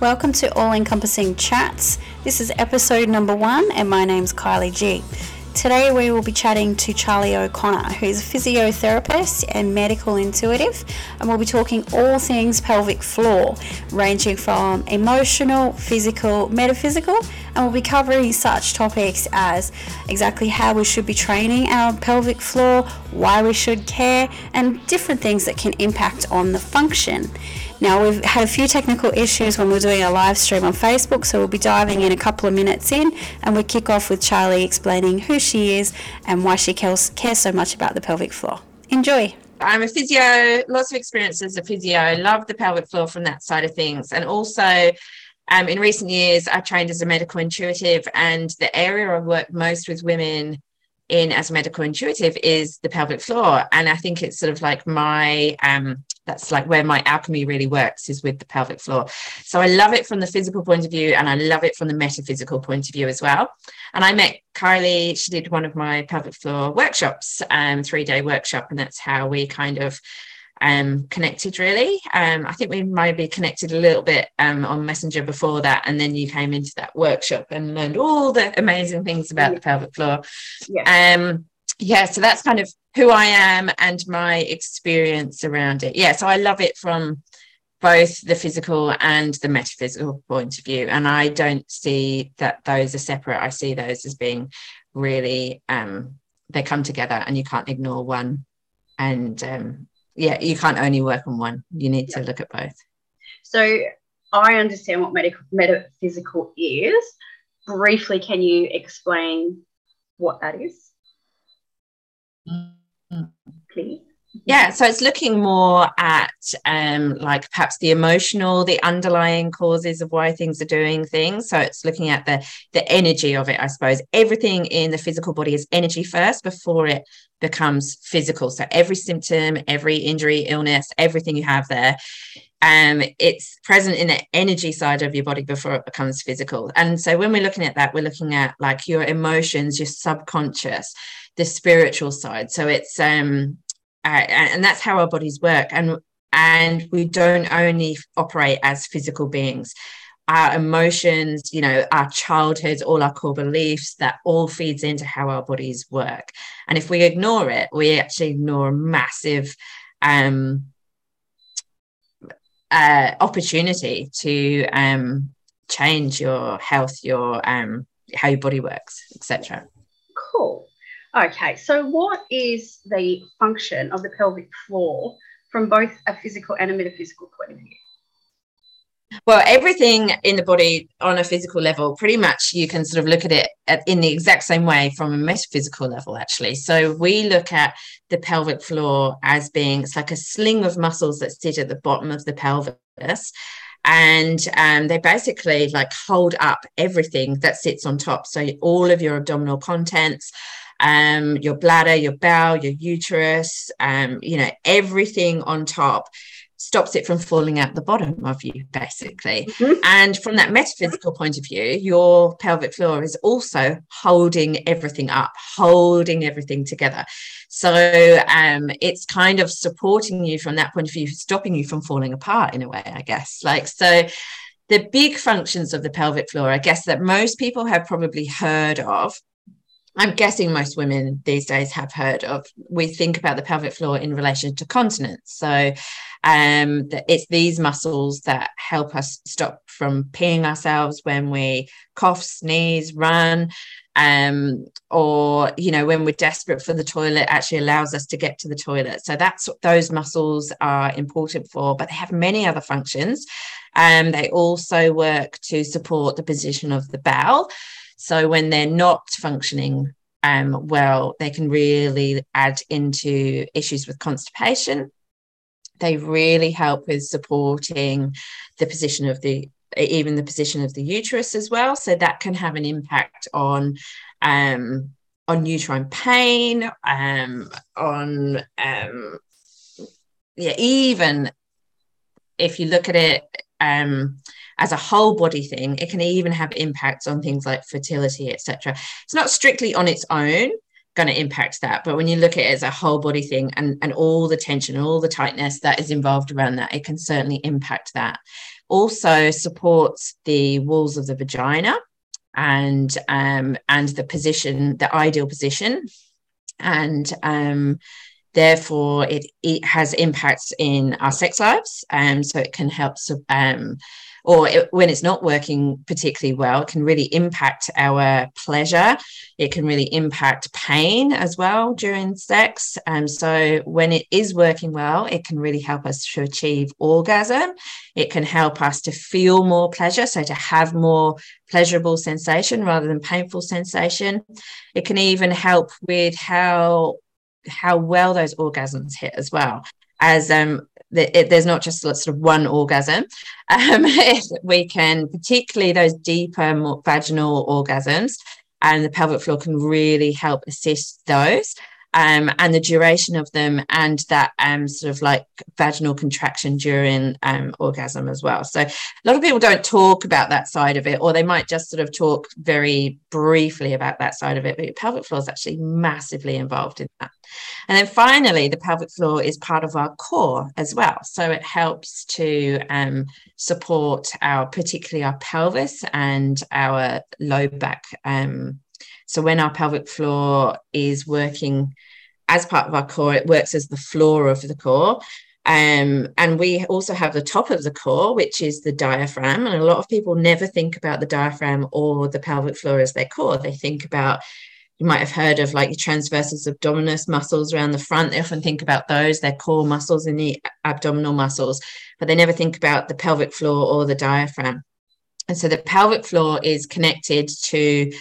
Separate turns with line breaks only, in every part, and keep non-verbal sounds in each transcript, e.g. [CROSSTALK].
Welcome to All Encompassing Chats. This is episode number one, and my name's Kylie G. Today we will be chatting to Charlie O'Conner, who is a physiotherapist and medical intuitive, and we'll be talking all things pelvic floor, ranging from emotional, physical, metaphysical, and we'll be covering such topics as exactly how we should be training our pelvic floor, why we should care, and different things that can impact on the function. Now, we've had a few technical issues when we're doing a live stream on Facebook, so we'll be diving in a couple of minutes in and we kick off with Charlie explaining who she is and why she cares, cares so much about the pelvic floor. Enjoy.
I'm a physio, lots of experience as a physio, love the pelvic floor from that side of things. And also, um, in recent years, I've trained as a medical intuitive, and the area I work most with women in as a medical intuitive is the pelvic floor. And I think it's sort of like my um, that's like where my alchemy really works is with the pelvic floor. So I love it from the physical point of view and I love it from the metaphysical point of view as well. And I met Kylie, she did one of my pelvic floor workshops, um, three day workshop, and that's how we kind of um, connected really. Um, I think we might be connected a little bit um, on Messenger before that, and then you came into that workshop and learned all the amazing things about yeah. the pelvic floor. Yeah. Um, yeah, so that's kind of who I am and my experience around it. Yeah, so I love it from both the physical and the metaphysical point of view. And I don't see that those are separate. I see those as being really um they come together and you can't ignore one. And um yeah, you can't only work on one. You need yeah. to look at both.
So I understand what medical metaphysical is. Briefly, can you explain what that is? Mm-hmm.
please? Yeah, so it's looking more at um, like perhaps the emotional, the underlying causes of why things are doing things. So it's looking at the the energy of it, I suppose. Everything in the physical body is energy first before it becomes physical. So every symptom, every injury, illness, everything you have there, um, it's present in the energy side of your body before it becomes physical. And so when we're looking at that, we're looking at like your emotions, your subconscious the spiritual side. So it's um, and that's how our bodies work, and and we don't only operate as physical beings. Our emotions, you know, our childhoods, all our core beliefs, that all feeds into how our bodies work. And if we ignore it, we actually ignore a massive um, uh, opportunity to um, change your health, your um, how your body works, etc.
Cool. Okay, so what is the function of the pelvic floor from both a physical and a metaphysical point of view?
Well, everything in the body on a physical level, pretty much you can sort of look at it at, in the exact same way from a metaphysical level, actually. So we look at the pelvic floor as being it's like a sling of muscles that sit at the bottom of the pelvis. And um, they basically like hold up everything that sits on top. So all of your abdominal contents, um, your bladder, your bowel, your uterus, um, you know, everything on top stops it from falling out the bottom of you, basically. Mm-hmm. And from that metaphysical point of view, your pelvic floor is also holding everything up, holding everything together. So um, it's kind of supporting you from that point of view, stopping you from falling apart in a way, I guess. Like, so the big functions of the pelvic floor, I guess, that most people have probably heard of I'm guessing most women these days have heard of. We think about the pelvic floor in relation to continence. So um, it's these muscles that help us stop from peeing ourselves when we cough, sneeze, run, um, or you know when we're desperate for the toilet. Actually allows us to get to the toilet. So that's what those muscles are important for. But they have many other functions. Um, they also work to support the position of the bowel. So when they're not functioning um, well, they can really add into issues with constipation. They really help with supporting the position of the even the position of the uterus as well. So that can have an impact on um, on uterine pain, um, on um, yeah, even if you look at it um, as a whole body thing, it can even have impacts on things like fertility, etc. It's not strictly on its own going to impact that, but when you look at it as a whole body thing and, and all the tension and all the tightness that is involved around that, it can certainly impact that. also supports the walls of the vagina and um, and the position, the ideal position, and um, therefore it, it has impacts in our sex lives. Um, so it can help um, or it, when it's not working particularly well, it can really impact our pleasure. It can really impact pain as well during sex. And um, so when it is working well, it can really help us to achieve orgasm. It can help us to feel more pleasure, so to have more pleasurable sensation rather than painful sensation. It can even help with how how well those orgasms hit as well as um it, there's not just sort of one orgasm. [LAUGHS] Um, we can, particularly those deeper, more vaginal orgasms, and the pelvic floor can really help assist those um, and the duration of them and that um, sort of like vaginal contraction during um, orgasm as well. So a lot of people don't talk about that side of it, or they might just sort of talk very briefly about that side of it. But your pelvic floor is actually massively involved in that. And then finally, the pelvic floor is part of our core as well. So it helps to um, support our, particularly our pelvis and our low back um, so when our pelvic floor is working as part of our core, it works as the floor of the core. Um, and we also have the top of the core, which is the diaphragm. And a lot of people never think about the diaphragm or the pelvic floor as their core. They think about, you might have heard of like your transversus abdominis muscles around the front. They often think about those, their core muscles in the abdominal muscles, but they never think about the pelvic floor or the diaphragm. And so the pelvic floor is connected to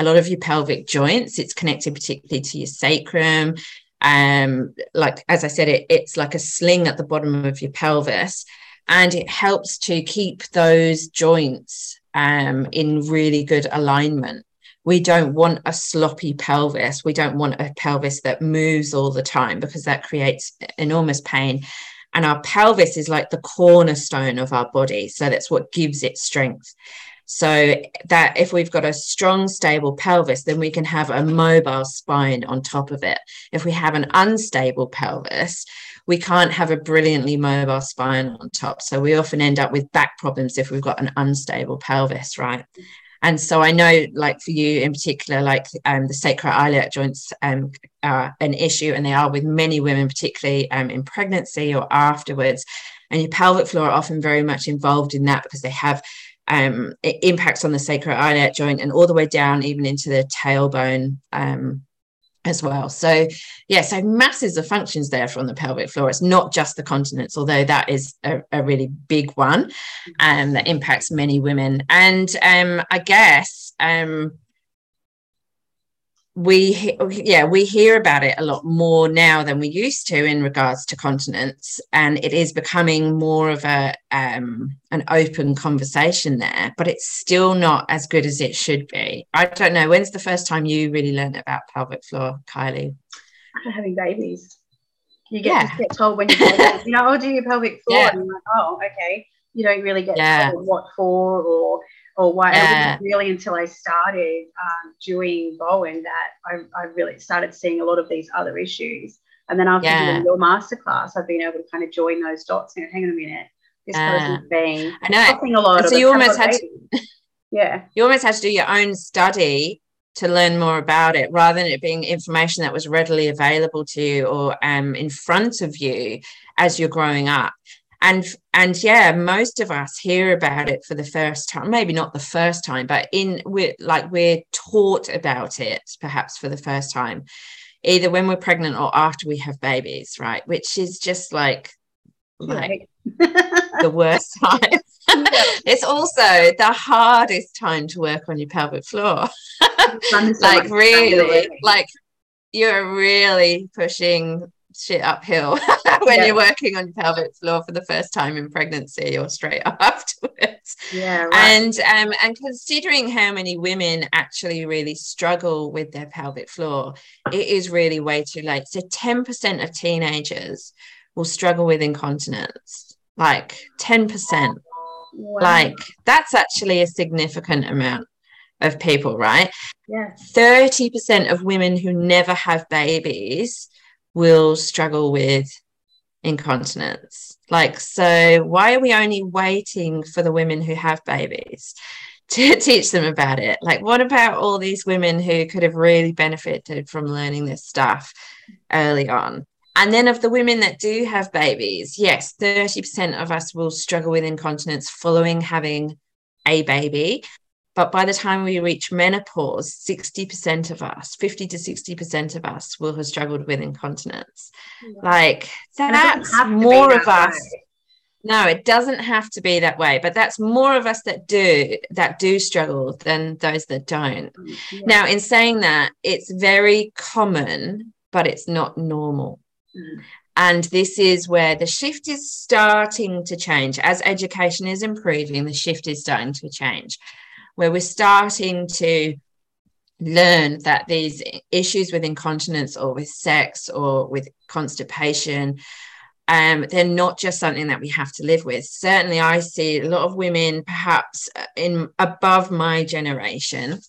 a lot of your pelvic joints. It's connected particularly to your sacrum. Um, like as I said, it, it's like a sling at the bottom of your pelvis, and it helps to keep those joints um, in really good alignment. We don't want a sloppy pelvis. We don't want a pelvis that moves all the time because that creates enormous pain. And our pelvis is like the cornerstone of our body. So that's what gives it strength. So that if we've got a strong, stable pelvis, then we can have a mobile spine on top of it. If we have an unstable pelvis, we can't have a brilliantly mobile spine on top. So we often end up with back problems if we've got an unstable pelvis, right? And so I know, like for you in particular, like um, the sacroiliac joints um, are an issue, and they are with many women, particularly um, in pregnancy or afterwards. And your pelvic floor are often very much involved in that because they have um, it impacts on the sacroiliac joint and all the way down even into the tailbone um, as well. So, yeah, so masses of functions there from the pelvic floor. It's not just the continence, although that is a, a really big one um, that impacts many women. And um, I guess um, we yeah we hear about it a lot more now than we used to in regards to continence and it is becoming more of a um, an open conversation there but it's still not as good as it should be i don't know when's the first time you really learned about pelvic floor kylie
after having babies you get, yeah. get told when you're you know oh do your pelvic floor yeah. and you're like oh okay you don't really get yeah. told what for or or why yeah. it wasn't really until I started um, doing Bowen that I, I, really started seeing a lot of these other issues. And then after yeah. doing your masterclass, I've been able to kind of join those dots and hang on a minute, this uh, person's been I know. talking a lot.
So you almost had to,
yeah, [LAUGHS]
you almost had to do your own study to learn more about it rather than it being information that was readily available to you or um, in front of you as you're growing up and and yeah most of us hear about it for the first time maybe not the first time but in we're like we're taught about it perhaps for the first time either when we're pregnant or after we have babies right? Which is just like like the worst [LAUGHS] time. [LAUGHS] It's also the hardest time to work on your pelvic floor. [LAUGHS] Like really like you're really pushing shit uphill [LAUGHS] when yeah. you're working on your pelvic floor for the first time in pregnancy or straight [LAUGHS] afterwards.
Yeah, right.
and um, and considering how many women actually really struggle with their pelvic floor, it is really way too late. So ten percent of teenagers will struggle with incontinence, like ten percent. Wow. Like that's actually a significant amount of people, right?
Yeah.
30% of women who never have babies will struggle with incontinence. Like, so why are we only waiting for the women who have babies [LAUGHS] to teach them about it? Like, what about all these women who could have really benefited from learning this stuff early on? And then of the women that do have babies, yes, 30% of us will struggle with incontinence following having a baby. But by the time we reach menopause, 60% of us, 50 to 60% of us will have struggled with incontinence. Yeah. Like that's more of us. No, it doesn't have to be that way, but that's more of us that do that do struggle than those that don't. Mm, yeah. Now, in saying that, it's very common, but it's not normal. Mm. And this is where the shift is starting to change. As education is improving, the shift is starting to change, where we're starting to learn that these issues with incontinence or with sex or with constipation um, they're not just something that we have to live with. Certainly, I see a lot of women, perhaps uh, in above my generation,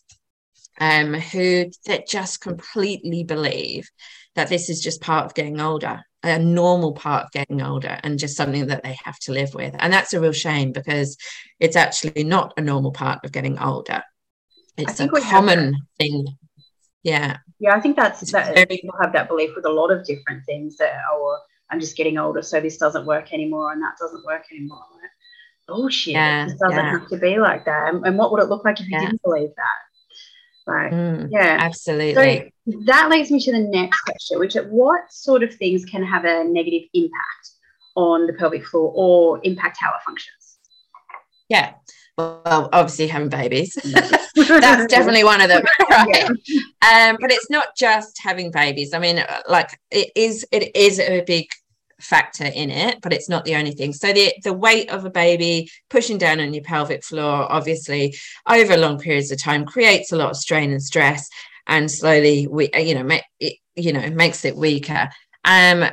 um, who that just completely believe that this is just part of getting older, a normal part of getting older, and just something that they have to live with. And that's a real shame because it's actually not a normal part of getting older. It's a common thing. Yeah.
Yeah, I think that's that very, people have that belief with a lot of different things that oh I'm just getting older, so this doesn't work anymore and that doesn't work anymore. Like, bullshit. Yeah, it doesn't yeah. have to be like that. And, and, what would it look like if you yeah. didn't believe that? Right. Mm, yeah.
Absolutely.
So that leads me to the next question, which is what sort of things can have a negative impact on the pelvic floor or impact how it functions?
Yeah. Well, obviously having babies. [LAUGHS] That's definitely one of them. [LAUGHS] Right. Yeah. Um, but it's not just having babies. I mean, like it is it is a big factor in it, but it's not the only thing. So the the weight of a baby pushing down on your pelvic floor, obviously over long periods of time, creates a lot of strain and stress, and slowly we you know make it, you know makes it weaker. Um,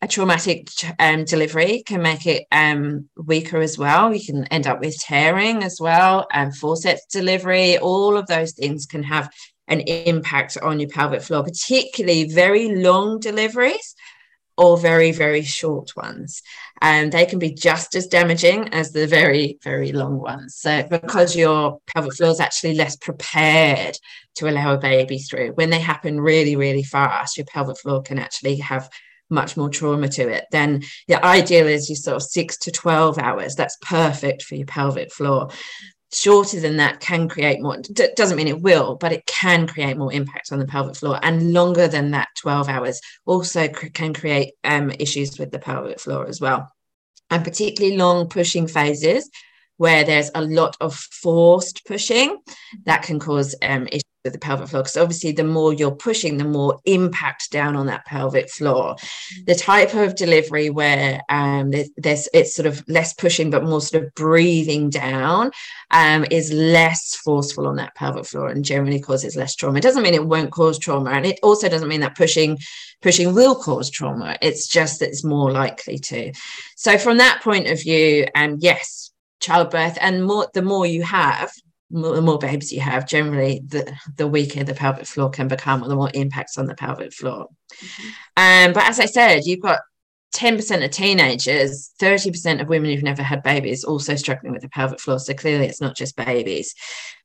a traumatic um, delivery can make it um, weaker as well. You can end up with tearing as well, and forceps delivery. All of those things can have an impact on your pelvic floor, particularly very long deliveries or very, very short ones. And they can be just as damaging as the very, very long ones. So, because your pelvic floor is actually less prepared to allow a baby through, when they happen really, really fast, your pelvic floor can actually have much more trauma to it, then the ideal is you sort of six to 12 hours. That's perfect for your pelvic floor. Shorter than that can create more, d- doesn't mean it will, but it can create more impact on the pelvic floor. And longer than that, 12 hours, also cr- can create um, issues with the pelvic floor as well. And particularly long pushing phases where there's a lot of forced pushing that can cause um, issues with the pelvic floor because obviously the more you're pushing the more impact down on that pelvic floor. Mm. the type of delivery where um, there's, there's, it's sort of less pushing but more sort of breathing down um, is less forceful on that pelvic floor and generally causes less trauma. It doesn't mean it won't cause trauma and it also doesn't mean that pushing pushing will cause trauma. It's just that it's more likely to. So from that point of view and um, yes childbirth and more the more you have the more babies you have, generally, the, the weaker the pelvic floor can become, or the more impacts on the pelvic floor. Mm-hmm. Um, but as I said, you've got 10% of teenagers, 30% of women who've never had babies also struggling with the pelvic floor. So clearly, it's not just babies.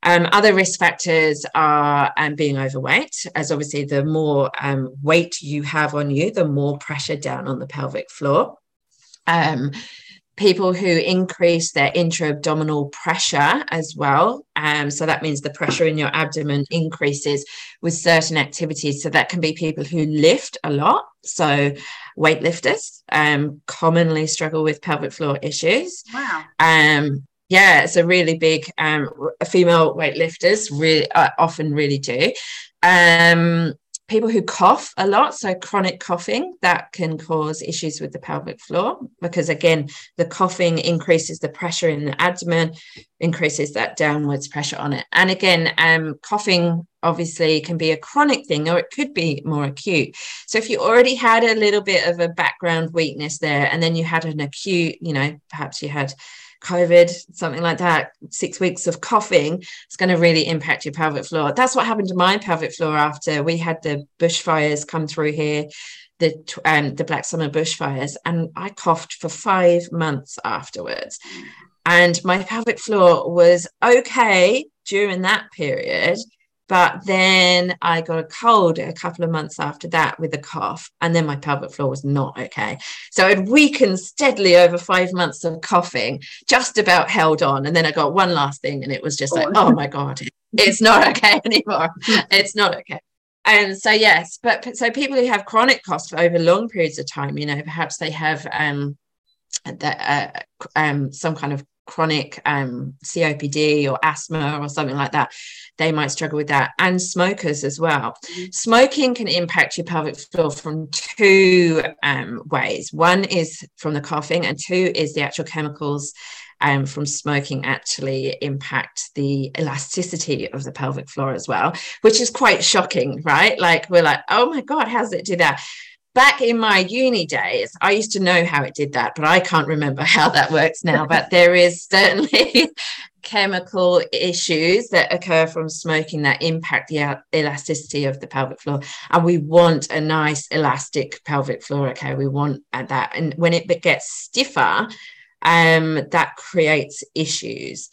Um, other risk factors are um, being overweight, as obviously, the more um, weight you have on you, the more pressure down on the pelvic floor. People who increase their intra-abdominal pressure as well. Um, so that means the pressure in your abdomen increases with certain activities. So that can be people who lift a lot. So weightlifters um, commonly struggle with pelvic floor issues.
Wow.
Um, yeah, it's a really big um, female weightlifters really uh, often really do. Um, people who cough a lot, so chronic coughing, that can cause issues with the pelvic floor because, again, the coughing increases the pressure in the abdomen, increases that downwards pressure on it. And again, um, coughing obviously can be a chronic thing or it could be more acute. So if you already had a little bit of a background weakness there and then you had an acute, you know, perhaps you had COVID, something like that, six weeks of coughing, it's going to really impact your pelvic floor. That's what happened to my pelvic floor after we had the bushfires come through here the um, the Black Summer bushfires, and I coughed for five months afterwards. And my pelvic floor was okay during that period, but then I got a cold a couple of months after that with a cough, and then my pelvic floor was not okay. So it weakened steadily over five months of coughing, just about held on. And then I got one last thing, and it was just like, oh my God, [LAUGHS] it's not okay [LAUGHS] anymore. [LAUGHS] It's not okay. And so, yes, but so people who have chronic coughs over long periods of time, you know, perhaps they have um, that, uh, um, some kind of chronic um, COPD or asthma or something like that, they might struggle with that. And smokers as well. Mm-hmm. Smoking can impact your pelvic floor from two um, ways. One is from the coughing, and two is the actual chemicals um, from smoking actually impact the elasticity of the pelvic floor as well, which is quite shocking, right? Like we're like, oh my God, how does it do that? Back in my uni days, I used to know how it did that, but I can't remember [LAUGHS] how that works now. but there is certainly [LAUGHS] chemical issues that occur from smoking that impact the elasticity of the pelvic floor. And we want a nice elastic pelvic floor. Okay, we want that. And when it gets stiffer, um, that creates issues.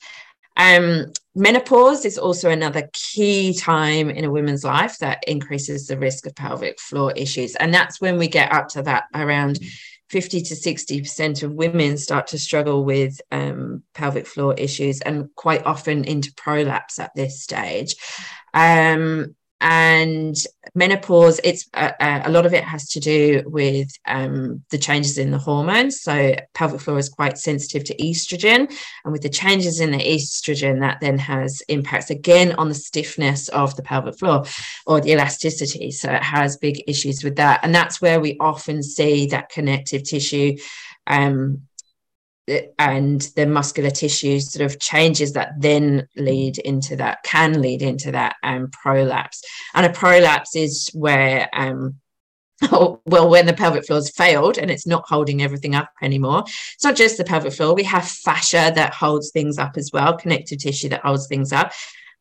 Um, menopause is also another key time in a woman's life that increases the risk of pelvic floor issues. And that's when we get up to that around 50 to 60% of women start to struggle with um, pelvic floor issues and quite often into prolapse at this stage. Um, and menopause it's uh, uh, a lot of it has to do with um, the changes in the hormones. So pelvic floor is quite sensitive to estrogen. And with the changes in the estrogen that then has impacts again on the stiffness of the pelvic floor or the elasticity. So it has big issues with that. And that's where we often see that connective tissue um, and the muscular tissue sort of changes that then lead into that can lead into that um, prolapse. And a prolapse is where um, [LAUGHS] oh, well when the pelvic floor has failed and it's not holding everything up anymore. It's not just the pelvic floor. We have fascia that holds things up as well connective tissue that holds things up.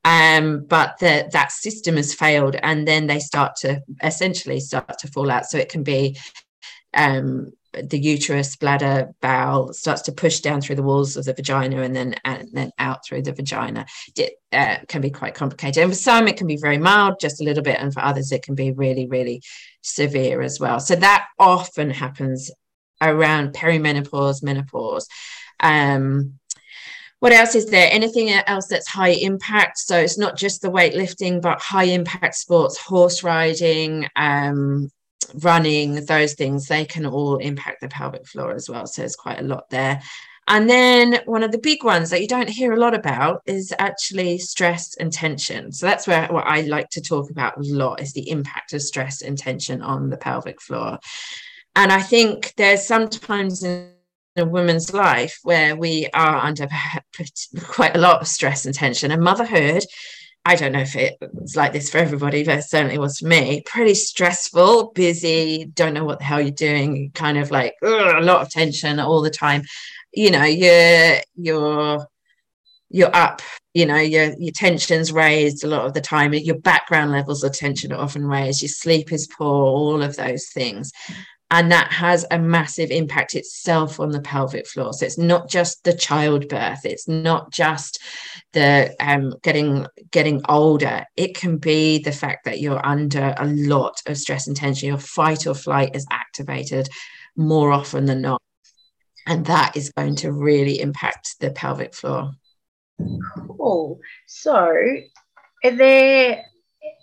Um, but the, that system has failed and then they start to essentially start to fall out. So it can be um, the uterus, bladder, bowel starts to push down through the walls of the vagina and then and then out through the vagina. It uh, can be quite complicated. And for some, it can be very mild, just a little bit, and for others, it can be really, really severe as well. So that often happens around perimenopause, menopause. Um, what else is there? Anything else that's high impact? So it's not just the weightlifting, but high impact sports, horse riding, um, running, those things, they can all impact the pelvic floor as well. So there's quite a lot there. And then one of the big ones that you don't hear a lot about is actually stress and tension. So that's where what I like to talk about a lot is the impact of stress and tension on the pelvic floor. And I think there's sometimes in a woman's life where we are under [LAUGHS] quite a lot of stress and tension, and motherhood I don't know if it's like this for everybody, but it certainly was for me. Pretty stressful, busy, don't know what the hell you're doing, kind of like ugh, a lot of tension all the time. You know, you're you're you're up, you know, your your tension's raised a lot of the time. Your background levels of tension are often raised, your sleep is poor, all of those things and that has a massive impact itself on the pelvic floor. So it's not just the childbirth it's not just the um, getting getting older. It can be the fact that you're under a lot of stress and tension. Your fight or flight is activated more often than not. And that is going to really impact the pelvic floor.
Cool. So there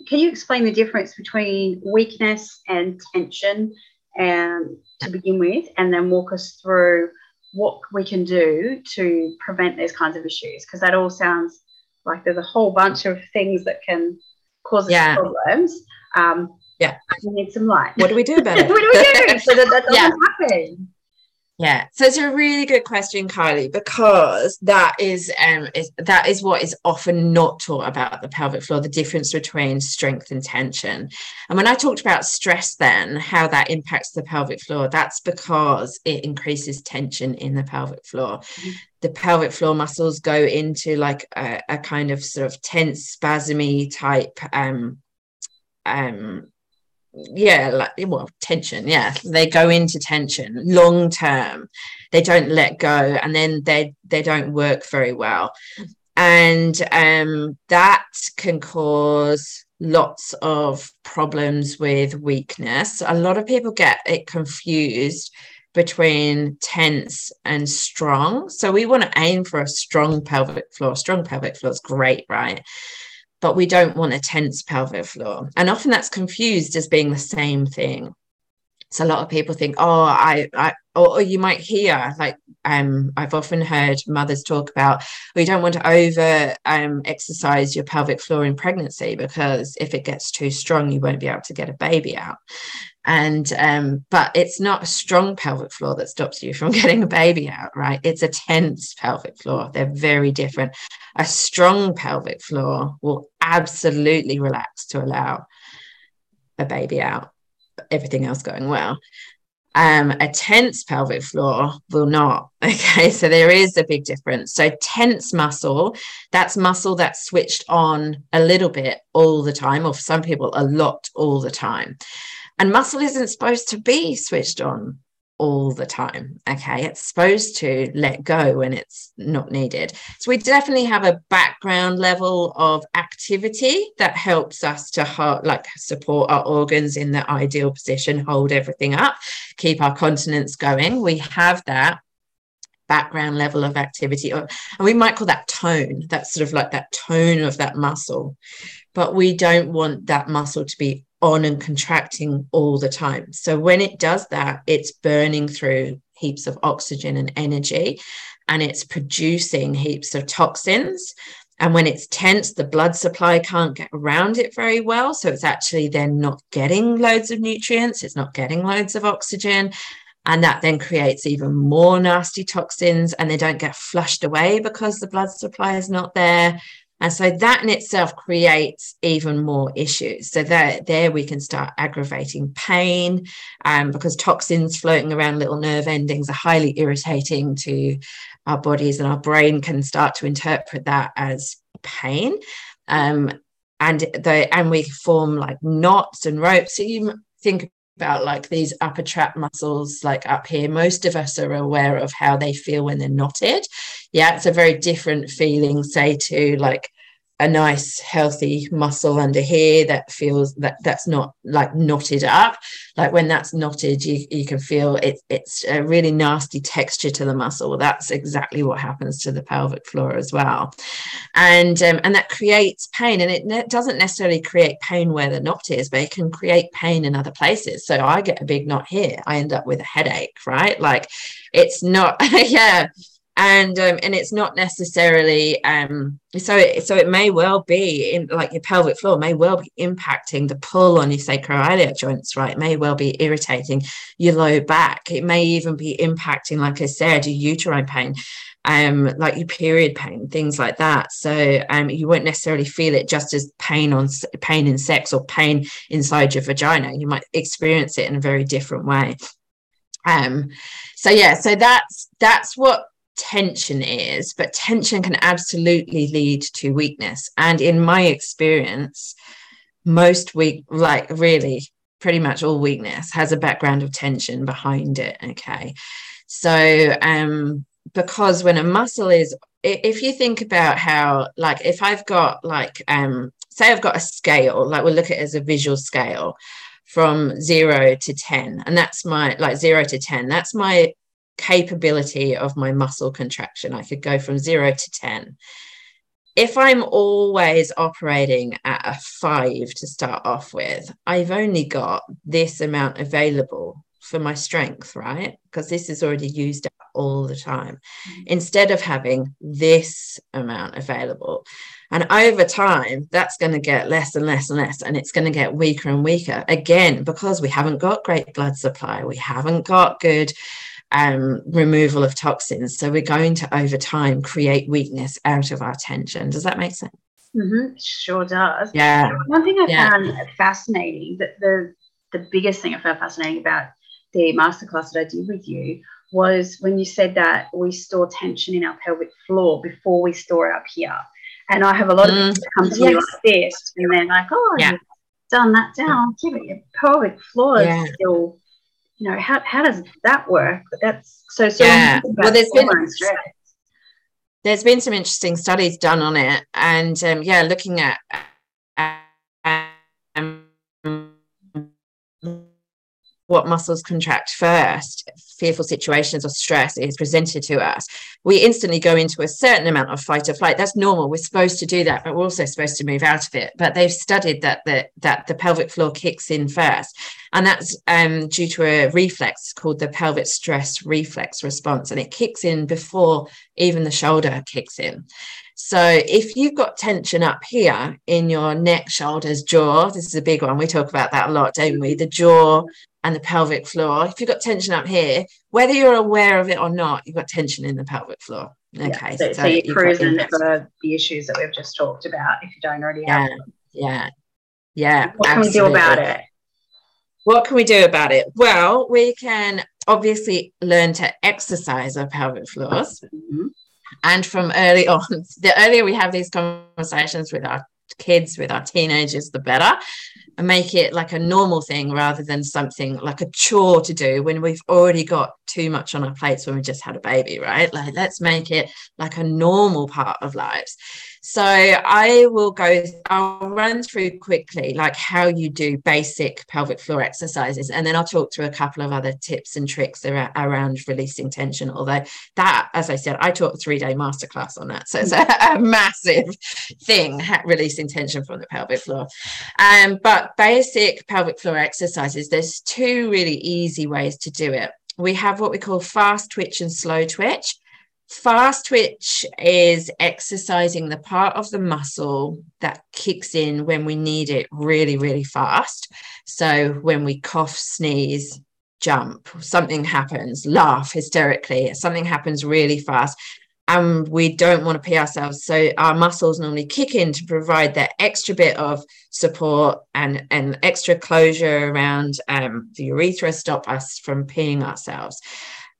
can you explain the difference between weakness and tension um, to begin with, and then walk us through what we can do to prevent these kinds of issues. Because that all sounds like there's a whole bunch of things that can cause us yeah. problems. Um,
yeah,
we need some light.
What do we do about [LAUGHS] it?
what do we do [LAUGHS] so that that doesn't yeah. happen?
Yeah, so it's a really good question, Kylie, because that is um is that is what is often not taught about the pelvic floor, the difference between strength and tension. And when I talked about stress, then how that impacts the pelvic floor, that's because it increases tension in the pelvic floor. Mm-hmm. The pelvic floor muscles go into like a, a kind of sort of tense, spasmy type um um yeah like well tension yeah. They go into tension long term. They don't let go and then they they don't work very well. And um, that can cause lots of problems with weakness. A lot of people get it confused between tense and strong. So we want to aim for a strong pelvic floor. Strong pelvic floor is great right but we don't want a tense pelvic floor. And often that's confused as being the same thing. So a lot of people think, oh, I, I or, or, you might hear like um, I've often heard mothers talk about, you don't want to over um, exercise your pelvic floor in pregnancy because if it gets too strong, you won't be able to get a baby out and um, but it's not a strong pelvic floor that stops you from [LAUGHS] getting a baby out right it's a tense pelvic floor they're very different a strong pelvic floor will absolutely relax to allow a baby out everything else going well um, a tense pelvic floor will not. [LAUGHS] Okay, so there is a big difference. So, tense muscle, that's muscle that's switched on a little bit all the time, or for some people, a lot all the time. And muscle isn't supposed to be switched on all the time. Okay. It's supposed to let go when it's not needed. So we definitely have a background level of activity that helps us to hold, like support our organs in the ideal position, hold everything up, keep our continence going. We have that background level of activity and we might call that tone that's sort of like that tone of that muscle but we don't want that muscle to be on and contracting all the time. So when it does that, it's burning through heaps of oxygen and energy and it's producing heaps of toxins. And when it's tense, the blood supply can't get around it very well. So it's actually then not getting loads of nutrients, it's not getting loads of oxygen. And that then creates even more nasty toxins, and they don't get flushed away because the blood supply is not there. And so that in itself creates even more issues. So that there we can start aggravating pain um, because toxins floating around little nerve endings are highly irritating to our bodies, and our brain can start to interpret that as pain. Um, and the and we form like knots and ropes. So you think about like these upper trap muscles like up here. Most of us are aware of how they feel when they're knotted. Yeah it's a very different feeling say to like a nice healthy muscle under here that feels that that's not like knotted up. Like when that's knotted you, you can feel it, it's a really nasty texture to the muscle. That's exactly what happens to the pelvic floor as well. And um, and that creates pain and it ne- doesn't necessarily create pain where the knot is but it can create pain in other places. So i get a big knot here. I end up with a headache right? Like it's not [LAUGHS] yeah and um, and it's not necessarily um, so it, so it may well be in like your pelvic floor may well be impacting the pull on your sacroiliac joints right? It may well be irritating your low back. It may even be impacting like i said your uterine pain um like your period pain things like that. So um you won't necessarily feel it just as pain on pain in sex or pain inside your vagina. You might experience it in a very different way. Um so yeah so that's that's what tension is, but tension can absolutely lead to weakness. And in my experience, most weak, like really pretty much all weakness has a background of tension behind it. Okay. So, um, because when a muscle is, if you think about how, like, if I've got, like, um, say I've got a scale, like we'll look at it as a visual scale from zero to 10, and that's my, like, zero to 10, that's my capability of my muscle contraction. I could go from zero to 10. If I'm always operating at a five to start off with, I've only got this amount available for my strength, right? Because this is already used up all the time mm-hmm. instead of having this amount available. And over time, that's going to get less and less and less, and it's going to get weaker and weaker again because we haven't got great blood supply, we haven't got good um, removal of toxins. So we're going to, over time, create weakness out of our tension. Does that make sense?
Mm-hmm. Sure does.
Yeah.
One thing I yeah. found fascinating, that the the biggest thing I found fascinating about the masterclass that I did with you was when you said that we store tension in our pelvic floor before we store it up here. And I have a lot of mm. people come to yes. me like this, and they're like, "Oh, yeah done that down, yeah, but your pelvic floor yeah. is still, you know, how, how does that work? That's so, so
yeah. Well, there's been, there's been some interesting studies done on it. And um, yeah, looking at, um, what muscles contract first, fearful situations or stress is presented to us, we instantly go into a certain amount of fight or flight. That's normal. We're supposed to do that, but we're also supposed to move out of it. But they've studied that the that the pelvic floor kicks in first, and that's um, due to a reflex called the pelvic stress reflex response, and it kicks in before even the shoulder kicks in. So if you've got tension up here in your neck, shoulders, jaw, this is a big one. We talk about that a lot, don't we? The jaw and the pelvic floor. If you've got tension up here, whether you're aware of it or not, you've got tension in the pelvic floor. Okay.
Yeah, so, so, so you're cruising for the issues that we've just talked about if you don't already
yeah,
have them.
Yeah. Yeah.
What absolutely. can we do about it?
What can we do about it? Well, we can obviously learn to exercise our pelvic floors. Mm-hmm and from early on [LAUGHS] the earlier we have these conversations with our kids with our teenagers the better and make it like a normal thing rather than something like a chore to do when we've already got too much on our plates when we just had a baby right? Like let's make it like a normal part of lives so I will go, I'll run through quickly like how you do basic pelvic floor exercises. And then I'll talk through a couple of other tips and tricks around, around releasing tension. Although that, as I said, I taught a three day masterclass on that. So it's a, a massive thing, releasing tension from the pelvic floor. Um, but basic pelvic floor exercises, there's two really easy ways to do it. We have what we call fast twitch and slow twitch. Fast twitch is exercising the part of the muscle that kicks in when we need it really, really fast. So when we cough, sneeze, jump, something happens, laugh hysterically, something happens really fast. And we don't want to pee ourselves. So our muscles normally kick in to provide that extra bit of support and, and extra closure around um, the urethra, stop us from peeing ourselves.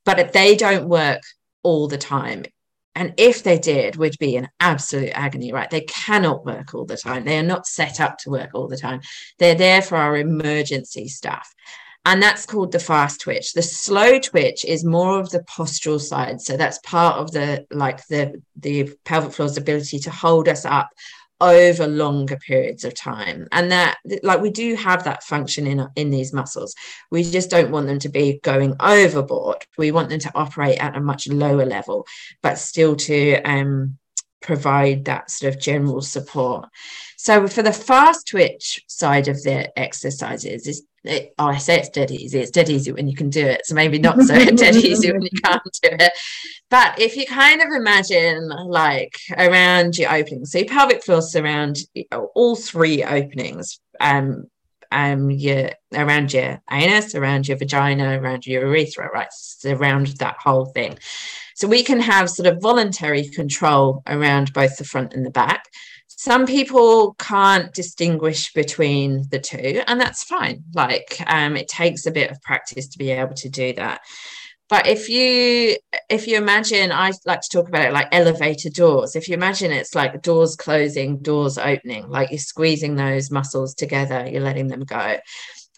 But if they don't work all the time. And if they did, would be an absolute agony, right? They cannot work all the time. They are not set up to work all the time. They're there for our emergency stuff. And that's called the fast twitch. The slow twitch is more of the postural side. So that's part of the like the the pelvic floor's ability to hold us up over longer periods of time. And that like we do have that function in in these muscles. We just don't want them to be going overboard. We want them to operate at a much lower level but still to um, provide that sort of general support. So for the fast twitch side of the exercises is it, oh, I say it's dead easy. It's dead easy when you can do it. So maybe not so [LAUGHS] dead easy when you can't do it. But if you kind of imagine like around your opening, so your pelvic floor surround all three openings, um, um, your around your anus, around your vagina, around your urethra, right? Around that whole thing. So we can have sort of voluntary control around both the front and the back some people can't distinguish between the two and that's fine. Like um, it takes a bit of practice to be able to do that. But if you if you imagine i like to talk about it like elevator doors. If you imagine it's like doors closing doors opening like you're squeezing those muscles together you're letting them go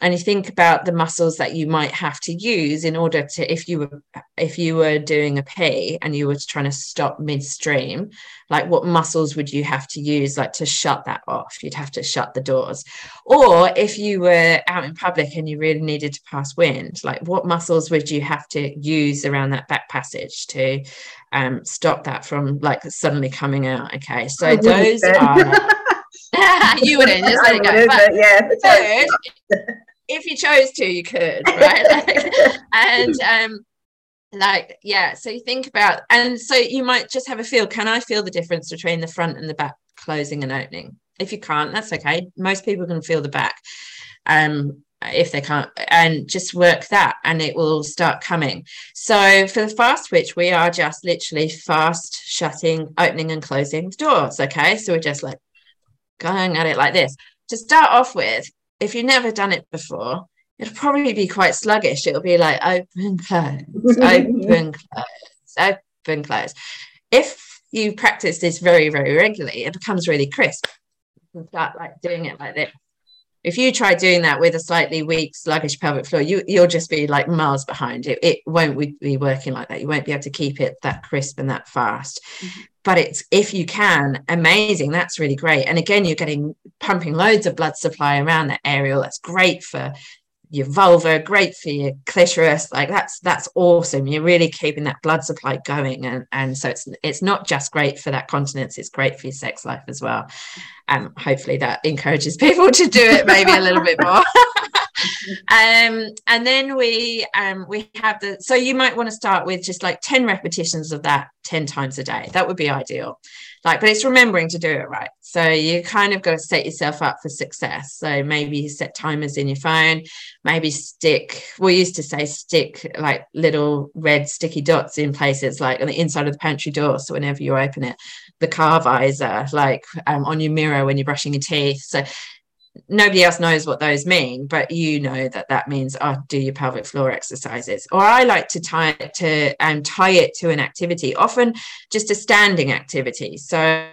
and you think about the muscles that you might have to use in order to if you were if you were doing a pee and you were trying to stop midstream like what muscles would you have to use like to shut that off? You'd have to shut the doors. Or if you were out in public and you really needed to pass wind like what muscles would you have to use around that back passage to um, stop that from like suddenly coming out? Okay so those are [LAUGHS] [LAUGHS] you wouldn't just let it go. But yeah, third, if you chose to, you could, right? [LAUGHS] like, and um, like yeah, so you think about, and so you might just have a feel. Can I feel the difference between the front and the back closing and opening? If you can't, that's okay. Most people can feel the back. Um, if they can't and just work that and it will start coming so for the fast twitch we are just literally fast shutting opening and closing the doors okay so we're just like going at it like this to start off with if you've never done it before, it'll probably be quite sluggish. It'll be like open, close, [LAUGHS] open, close, open, close. If you practice this very, very regularly, it becomes really crisp. You start like doing it like this. if you try doing that with a slightly weak, sluggish pelvic floor, you you'll just be like miles behind. It it won't be working like that. You won't be able to keep it that crisp and that fast. Mm-hmm. But it's if you can, amazing. That's really great. And again, you're getting pumping loads of blood supply around that area. That's great for your vulva, great for your clitoris. Like that's that's awesome. You're really keeping that blood supply going, and and so it's it's not just great for that continence. It's great for your sex life as well. Um, hopefully that encourages people to do it maybe a little bit more. [LAUGHS] um, and then we um, we have the so you might want to start with just like 10 repetitions of that 10 times a day. That would be ideal. Like, but it's remembering to do it right. So you kind of got to set yourself up for success. So maybe you set timers in your phone, maybe stick, we used to say stick like little red sticky dots in places like on the inside of the pantry door. So whenever you open it, the car visor, like um, on your mirror when you're brushing your teeth. So nobody else knows what those mean, but you know that that means oh, do your pelvic floor exercises. Or I like to tie it to um, tie it to an activity, often just a standing activity. So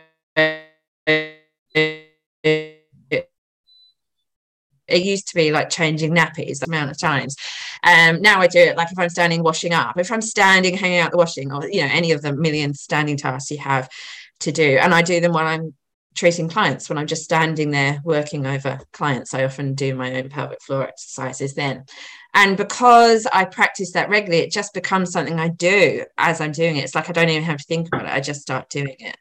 it used to be like changing nappies the amount of times. Um, now I do it like if I'm standing washing up, if I'm standing hanging out the washing, or you know any of the million standing tasks you have to do, and I do them while I'm treating clients when I'm just standing there working over clients. I often do my own pelvic floor exercises then. And because I practice that regularly, it just becomes something I do as I'm doing it. It's like I don't even have to think about it, I just start doing it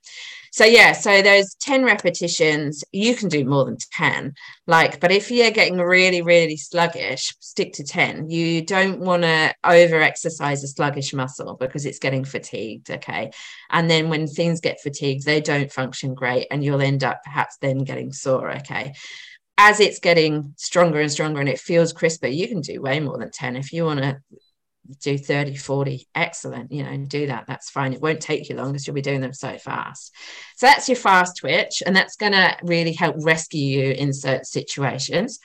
so yeah so those 10 repetitions. You can do more than 10 like but if you're getting really really sluggish stick to 10 you don't want to over exercise a sluggish muscle because it's getting fatigued okay? And then when things get fatigued they don't function great and you'll end up perhaps then getting sore okay? As it's getting stronger and stronger and it feels crisper, you can do way more than 10. If you want to do 30 40 excellent you know do that that's fine. It won't take you long because you'll be doing them so fast. So that's your fast twitch and that's going to really help rescue you in certain situations.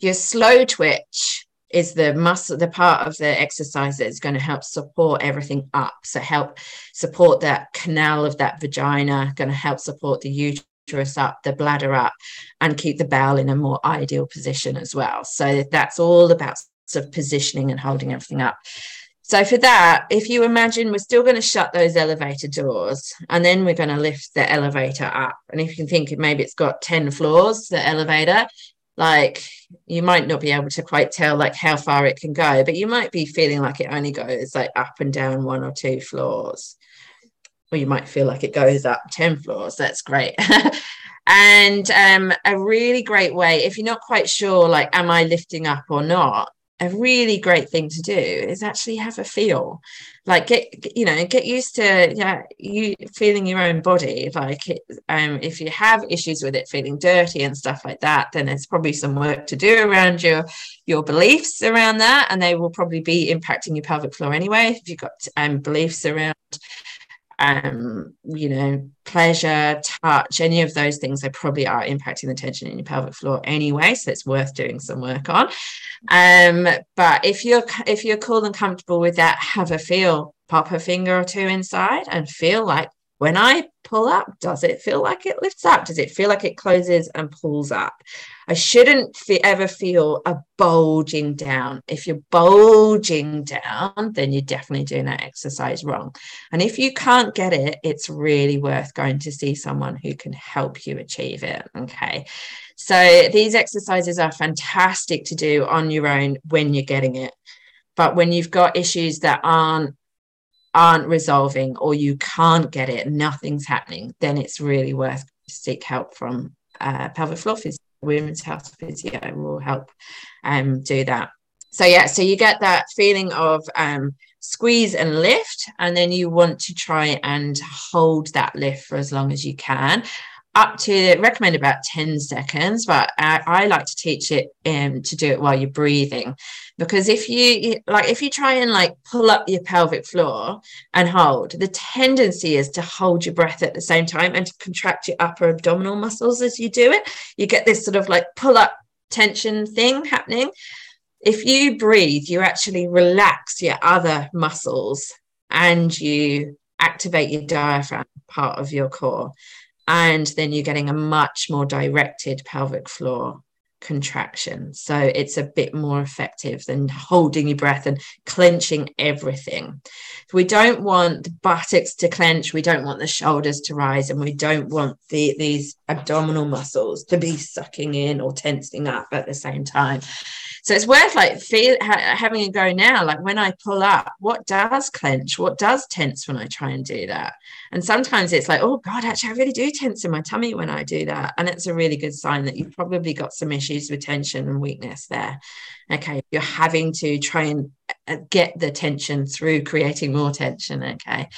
Your slow twitch is the muscle the part of the exercise that's going to help support everything up. So help support that canal of that vagina going to help support the uterus up the bladder up and keep the bowel in a more ideal position as well. So that's all about of positioning and holding everything up. So for that, if you imagine we're still going to shut those elevator doors and then we're going to lift the elevator up. And if you can think maybe it's got 10 floors, the elevator, like you might not be able to quite tell like how far it can go, but you might be feeling like it only goes like up and down one or two floors. Or you might feel like it goes up 10 floors. That's great. [LAUGHS] and um, a really great way, if you're not quite sure, like, am I lifting up or not? A really great thing to do is actually have a feel. Like get you know get used to yeah you feeling your own body. Like it, um if you have issues with it feeling dirty and stuff like that then there's probably some work to do around your your beliefs around that and they will probably be impacting your pelvic floor anyway if you've got um beliefs around um, you know, pleasure, touch, any of those things, they probably are impacting the tension in your pelvic floor anyway. So it's worth doing some work on. Um, but if you're if you're cool and comfortable with that, have a feel, pop a finger or two inside and feel like when I pull up, does it feel like it lifts up? Does it feel like it closes and pulls up? I shouldn't fe- ever feel a bulging down. If you're bulging down, then you're definitely doing that exercise wrong. And if you can't get it, it's really worth going to see someone who can help you achieve it. Okay. So these exercises are fantastic to do on your own when you're getting it. But when you've got issues that aren't aren't resolving or you can't get it, nothing's happening, then it's really worth seek help from uh, pelvic floor physio, women's health physio will help um, do that. So yeah, so you get that feeling of um, squeeze and lift, and then you want to try and hold that lift for as long as you can up to recommend about 10 seconds but I, I, like to teach it um, to do it while you're breathing. Because if you like if you try and like pull up your pelvic floor and hold the tendency is to hold your breath at the same time and to contract your upper abdominal muscles as you do it. You get this sort of like pull up tension thing happening. If you breathe you actually relax your other muscles and you activate your diaphragm part of your core and then you're getting a much more directed pelvic floor contraction. So it's a bit more effective than holding your breath and clenching everything. We don't want the buttocks to clench, we don't want the shoulders to rise, and we don't want the, these abdominal muscles to be sucking in or tensing up at the same time. So it's worth like feel, ha- having a go now. Like when I pull up, what does clench? What does tense when I try and do that? And sometimes it's like, oh God, actually, I really do tense in my tummy when I do that. And it's a really good sign that you've probably got some issues with tension and weakness there. Okay. You're having to try and uh, get the tension through creating more tension. Okay.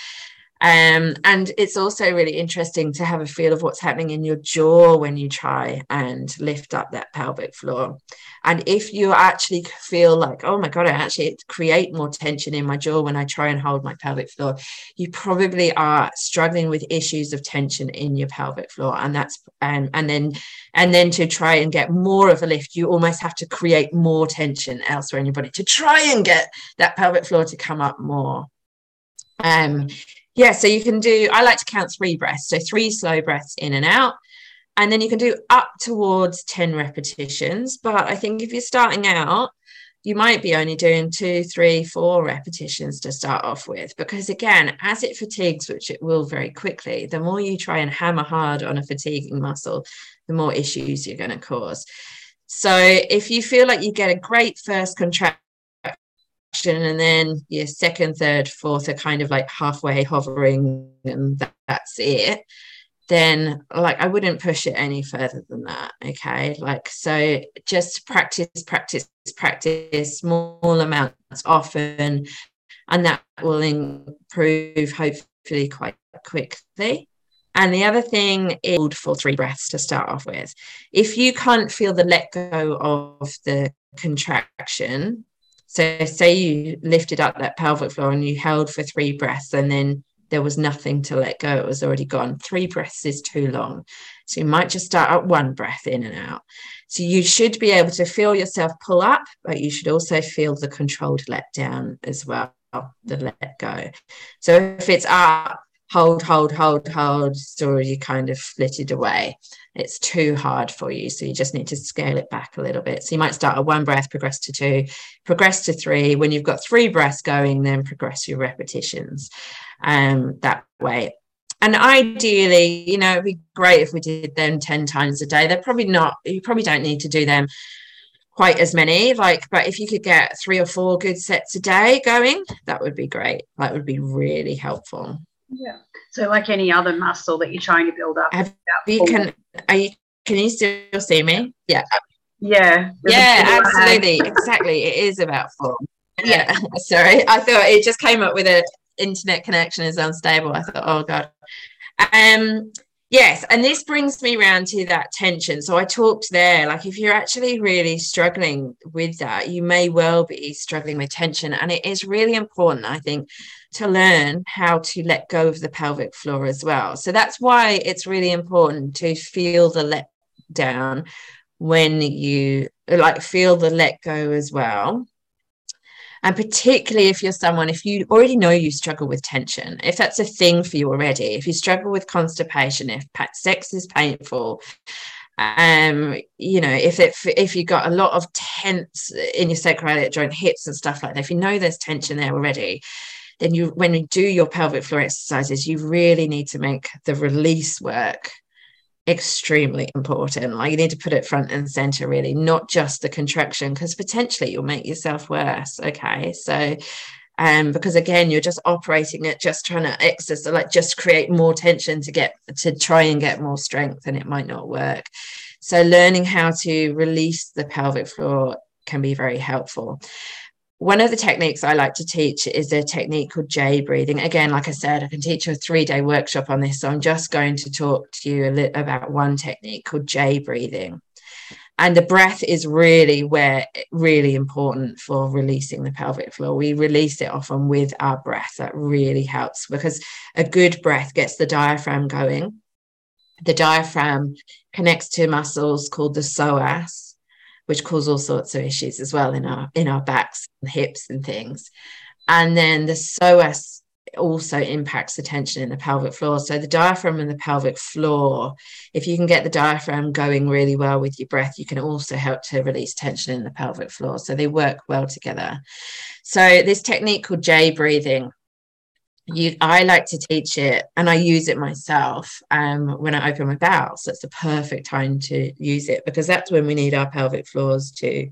Um, and it's also really interesting to have a feel of what's happening in your jaw when you try and lift up that pelvic floor. And if you actually feel like, oh my God, I actually create more tension in my jaw when I try and hold my pelvic floor, you probably are struggling with issues of tension in your pelvic floor. And that's um, and then and then to try and get more of a lift, you almost have to create more tension elsewhere in your body to try and get that pelvic floor to come up more. Um, yeah, so you can do, I like to count three breaths. So three slow breaths in and out. And then you can do up towards 10 repetitions. But I think if you're starting out, you might be only doing two, three, four repetitions to start off with. Because again, as it fatigues, which it will very quickly, the more you try and hammer hard on a fatiguing muscle, the more issues you're going to cause. So if you feel like you get a great first contract and then your second, third, fourth are kind of like halfway hovering, and that, that's it. Then, like, I wouldn't push it any further than that. Okay. Like, so just practice, practice, practice small amounts often, and that will improve hopefully quite quickly. And the other thing is for three breaths to start off with. If you can't feel the let go of the contraction, so, say you lifted up that pelvic floor and you held for three breaths, and then there was nothing to let go, it was already gone. Three breaths is too long. So, you might just start at one breath in and out. So, you should be able to feel yourself pull up, but you should also feel the controlled let down as well, the let go. So, if it's up, hold, hold, hold, hold, it's already kind of flitted away it's too hard for you. So you just need to scale it back a little bit. So you might start at one breath, progress to two, progress to three. When you've got three breaths going, then progress your repetitions um, that way. And ideally, you know, it'd be great if we did them 10 times a day. They're probably not, you probably don't need to do them quite as many like but if you could get three or four good sets a day going that would be great that would be really helpful
yeah so, like any other muscle that you're trying to build up,
Have you can are you can you still see me? Yeah.
Yeah.
Yeah, absolutely. exactly. It is about form. Yeah. [LAUGHS] Sorry. I thought it just came up with a internet connection is unstable. I thought, oh God. Um yes, and this brings me around to that tension. So I talked there, like if you're actually really struggling with that, you may well be struggling with tension. And it is really important, I think, to learn how to let go of the pelvic floor as well. So that's why it's really important to feel the let down when you like feel the let go as well. And particularly if you're someone, if you already know you struggle with tension, if that's a thing for you already, if you struggle with constipation, if sex is painful, um you know if it if you've got a lot of tense in your sacroiliac joint hips and stuff like that if you know there's tension there already then you when you do your pelvic floor exercises you really need to make the release work extremely important. Like you need to put it front and center really not just the contraction because potentially you'll make yourself worse okay? So um because again you're just operating it just trying to exercise like just create more tension to get to try and get more strength and it might not work. So learning how to release the pelvic floor can be very helpful one of the techniques I like to teach is a technique called J breathing. Again, like I said, I can teach a three day workshop on this. So I'm just going to talk to you a little about one technique called J breathing. And the breath is really where really important for releasing the pelvic floor. We release it often with our breath. That really helps because a good breath gets the diaphragm going. The diaphragm connects to muscles called the psoas which cause all sorts of issues as well in our in our backs and hips and things. And then the psoas also impacts the tension in the pelvic floor. So the diaphragm and the pelvic floor, if you can get the diaphragm going really well with your breath, you can also help to release tension in the pelvic floor. So they work well together. So this technique called J breathing. You, I like to teach it and I use it myself um, when I open my bowels. That's the perfect time to use it because that's when we need our pelvic floors to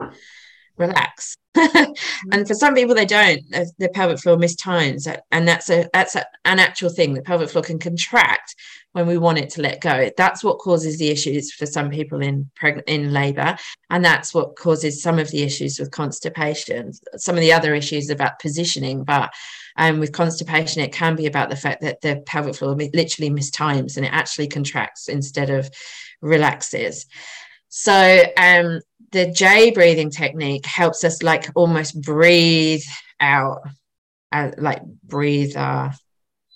relax. [LAUGHS] and for some people, they don't. The pelvic floor mistimes, and that's a that's a, an actual thing. The pelvic floor can contract when we want it to let go. That's what causes the issues for some people in pregnant in labour, and that's what causes some of the issues with constipation. Some of the other issues about positioning, but um, with constipation, it can be about the fact that the pelvic floor literally mistimes and it actually contracts instead of relaxes. So um, the J breathing technique helps us like almost breathe out, uh, like breathe uh,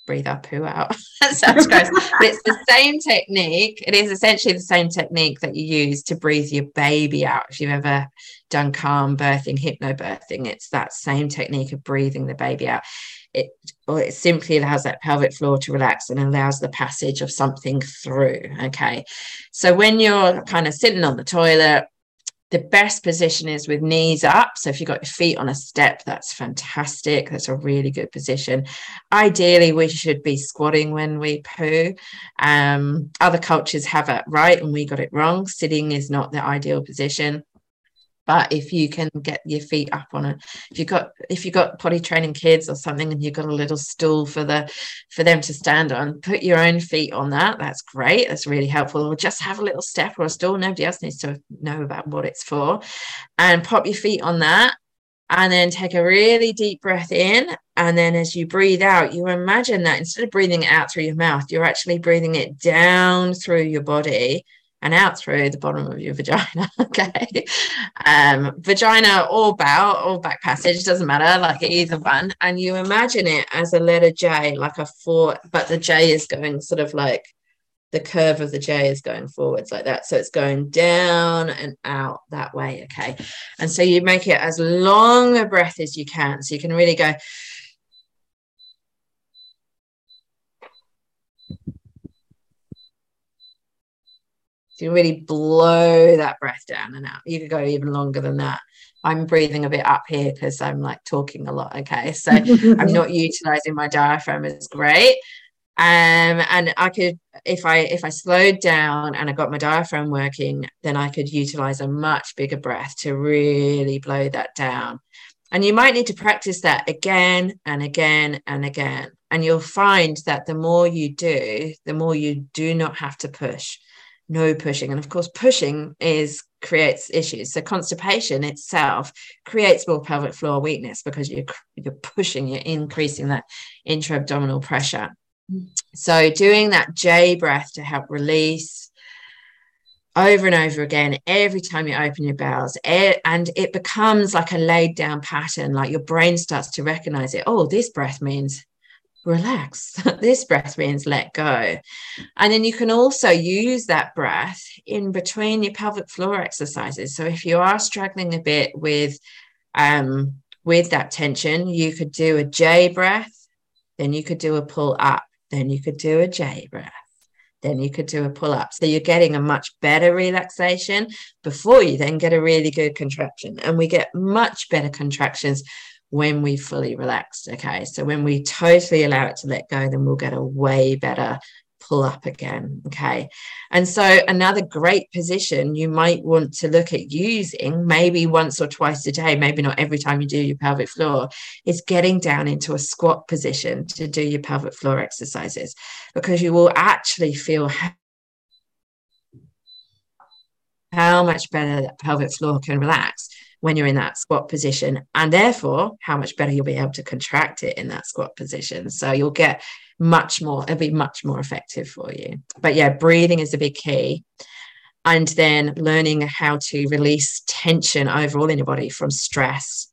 breathe our poo out. [LAUGHS] that sounds gross. but it's the same technique. It is essentially the same technique that you use to breathe your baby out. If you've ever done calm birthing, hypnobirthing, it's that same technique of breathing the baby out. It, or it simply allows that pelvic floor to relax and allows the passage of something through. Okay. So when you're kind of sitting on the toilet, the best position is with knees up. So if you've got your feet on a step, that's fantastic. That's a really good position. Ideally, we should be squatting when we poo. Um, other cultures have it right and we got it wrong. Sitting is not the ideal position but if you can get your feet up on it if you've got if you've got potty training kids or something and you've got a little stool for the for them to stand on put your own feet on that. That's great. That's really helpful. Or just have a little step or a stool. Nobody else needs to know about what it's for. And pop your feet on that and then take a really deep breath in. And then as you breathe out you imagine that instead of breathing it out through your mouth you're actually breathing it down through your body and out through the bottom of your vagina. [LAUGHS] okay. Um, vagina or bow or back passage, doesn't matter, like either one. And you imagine it as a letter J, like a four, but the J is going sort of like the curve of the J is going forwards like that. So it's going down and out that way. Okay. And so you make it as long a breath as you can. So you can really go So you really blow that breath down and out. You could go even longer than that. I'm breathing a bit up here because I'm like talking a lot. Okay. So I'm [LAUGHS] not utilizing my diaphragm as great. Um, and I could, if I if I slowed down and I got my diaphragm working, then I could utilize a much bigger breath to really blow that down. And you might need to practice that again and again and again. And you'll find that the more you do, the more you do not have to push no pushing. And of course pushing is creates issues. So constipation itself creates more pelvic floor weakness because you're you're pushing you're increasing that intra-abdominal pressure. So doing that j breath to help release over and over again every time you open your bowels and it becomes like a laid down pattern like your brain starts to recognize it. Oh this breath means relax. [LAUGHS] this breath means let go. And then you can also use that breath in between your pelvic floor exercises. So if you are struggling a bit with um, with that tension, you could do a J breath, then you could do a pull up, then you could do a J breath. Then you could do a pull up. So you're getting a much better relaxation before you then get a really good contraction. And we get much better contractions when we fully relaxed. Okay. So when we totally allow it to let go, then we'll get a way better pull up again. Okay. And so another great position you might want to look at using, maybe once or twice a day, maybe not every time you do your pelvic floor, is getting down into a squat position to do your pelvic floor exercises because you will actually feel how much better that pelvic floor can relax when you're in that squat position and therefore how much better you'll be able to contract it in that squat position. So you'll get much more it'll be much more effective for you. But yeah breathing is a big key. And then learning how to release tension overall in your body from stress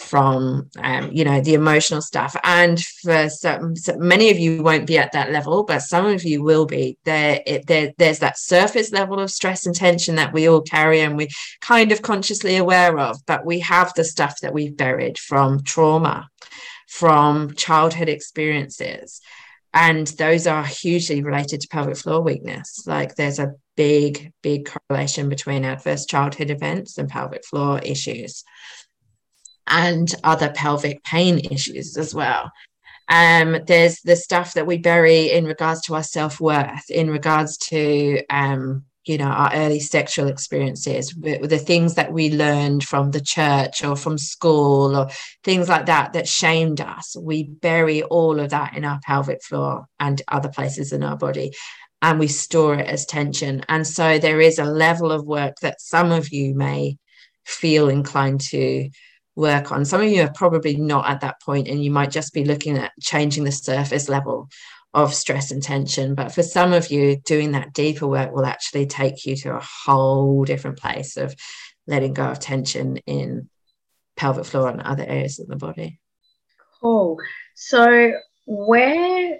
from um, you know the emotional stuff. And for some, so many of you won't be at that level but some of you will be. There, it, there there's that surface level of stress and tension that we all carry and we kind of consciously aware of but we have the stuff that we've buried from trauma from childhood experiences. And those are hugely related to pelvic floor weakness. Like there's a big big correlation between adverse childhood events and pelvic floor issues and other pelvic pain issues as well. Um, there's the stuff that we bury in regards to our self-worth in regards to um, you know our early sexual experiences the things that we learned from the church or from school or things like that that shamed us. We bury all of that in our pelvic floor and other places in our body and we store it as tension. And so there is a level of work that some of you may feel inclined to work on some of you are probably not at that point and you might just be looking at changing the surface level of stress and tension. But for some of you, doing that deeper work will actually take you to a whole different place of letting go of tension in pelvic floor and other areas of the body.
Cool. So, where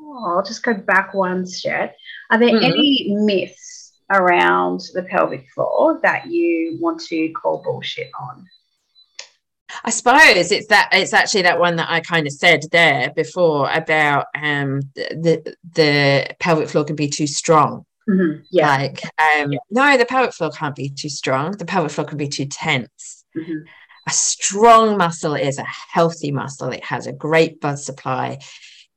oh, I'll just go back one step. Are there mm-hmm. any myths around the pelvic floor that you want to call bullshit on?
I suppose it's that it's actually that one that I kind of said there before about um the the pelvic floor can be too strong.
Mm-hmm. Yeah.
Like um yeah. no, the pelvic floor can't be too strong. The pelvic floor can be too tense.
Mm-hmm.
A strong muscle is a healthy muscle. It has a great blood supply.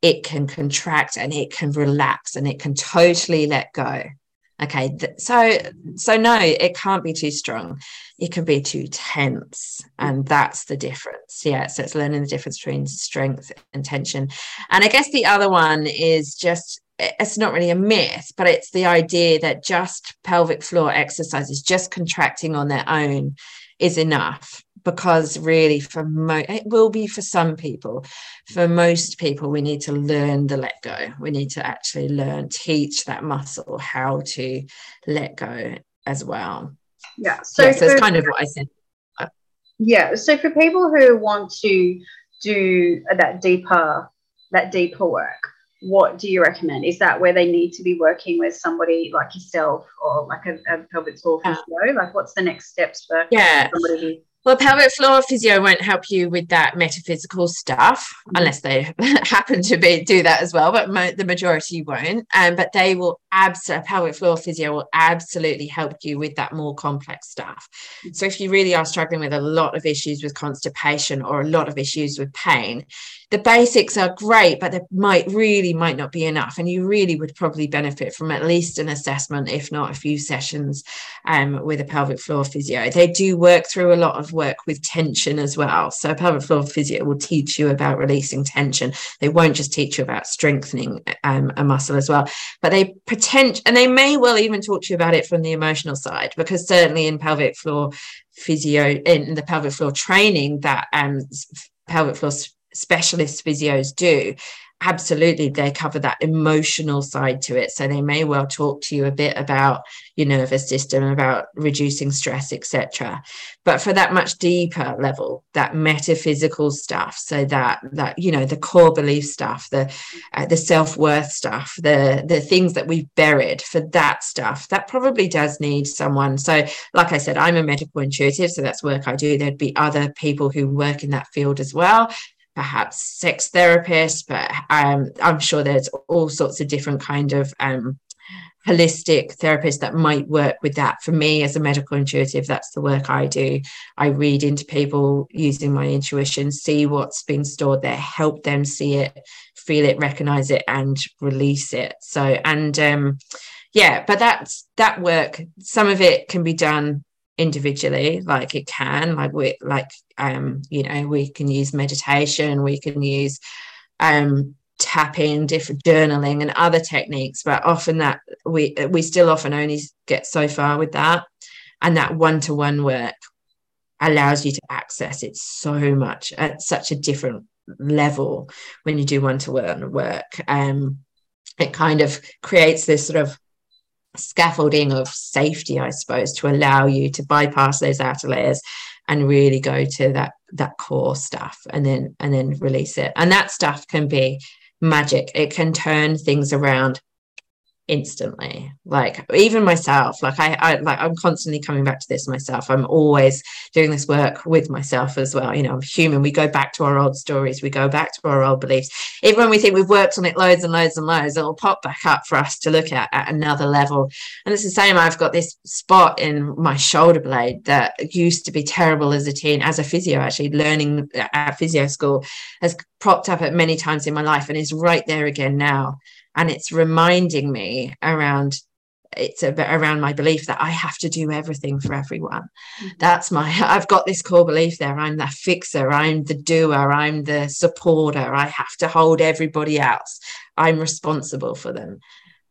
It can contract and it can relax and it can totally let go. Okay, so so no, it can't be too strong. It can be too tense, and that's the difference. Yeah, so it's learning the difference between strength and tension. And I guess the other one is just it's not really a myth, but it's the idea that just pelvic floor exercises, just contracting on their own, is enough because really for mo- it will be for some people for most people we need to learn the let go we need to actually learn teach that muscle how to let go as well
yeah
so yeah, so it's kind of what i said
yeah so for people who want to do that deeper that deeper work what do you recommend? Is that where they need to be working with somebody like yourself or like a, a pelvic floor uh, physio? Like, what's the next steps for
yeah. somebody well, pelvic floor physio won't help you with that metaphysical stuff mm-hmm. unless they [LAUGHS] happen to be do that as well. But mo- the majority won't. Um, but they will absolutely pelvic floor physio will absolutely help you with that more complex stuff. Mm-hmm. So if you really are struggling with a lot of issues with constipation or a lot of issues with pain, the basics are great, but they might really might not be enough. And you really would probably benefit from at least an assessment, if not a few sessions um, with a pelvic floor physio. They do work through a lot of work with tension as well. So pelvic floor physio will teach you about releasing tension. They won't just teach you about strengthening um, a muscle as well, but they pretend and they may well even talk to you about it from the emotional side, because certainly in pelvic floor physio in the pelvic floor training that um, pelvic floor specialist physios do absolutely they cover that emotional side to it. So they may well talk to you a bit about your nervous system about reducing stress etc but for that much deeper level that metaphysical stuff so that that you know the core belief stuff the uh, the self-worth stuff the the things that we've buried for that stuff that probably does need someone. So like i said i'm a medical intuitive so that's work i do. There'd be other people who work in that field as well perhaps sex therapists, but um, I'm sure there's all sorts of different kind of um, holistic therapists that might work with that. For me, as a medical intuitive, that's the work I do. I read into people using my intuition, see what's being stored there, help them see it, feel it, recognize it, and release it. So, and um, yeah, but that's that work. Some of it can be done individually like it can like we like um you know we can use meditation we can use um tapping different journaling and other techniques but often that we we still often only get so far with that. And that one-to-one work allows you to access it so much at such a different level when you do one-to-one work. Um it kind of creates this sort of scaffolding of safety, I suppose, to allow you to bypass those outer layers and really go to that that core stuff and then and then release it. And that stuff can be magic. It can turn things around instantly. Like even myself like I, I like i'm constantly coming back to this myself. I'm always doing this work with myself as well. You know i'm human. We go back to our old stories. We go back to our old beliefs. Even when we think we've worked on it loads and loads and loads it'll pop back up for us to look at at another level. And it's the same. I've got this spot in my shoulder blade that used to be terrible as a teen as a physio actually. Learning at physio school has propped up at many times in my life and is right there again now and it's reminding me around it's a bit around my belief that I have to do everything for everyone. Mm-hmm. That's my, I've got this core belief there. I'm the fixer, I'm the doer, I'm the supporter. I have to hold everybody else. I'm responsible for them,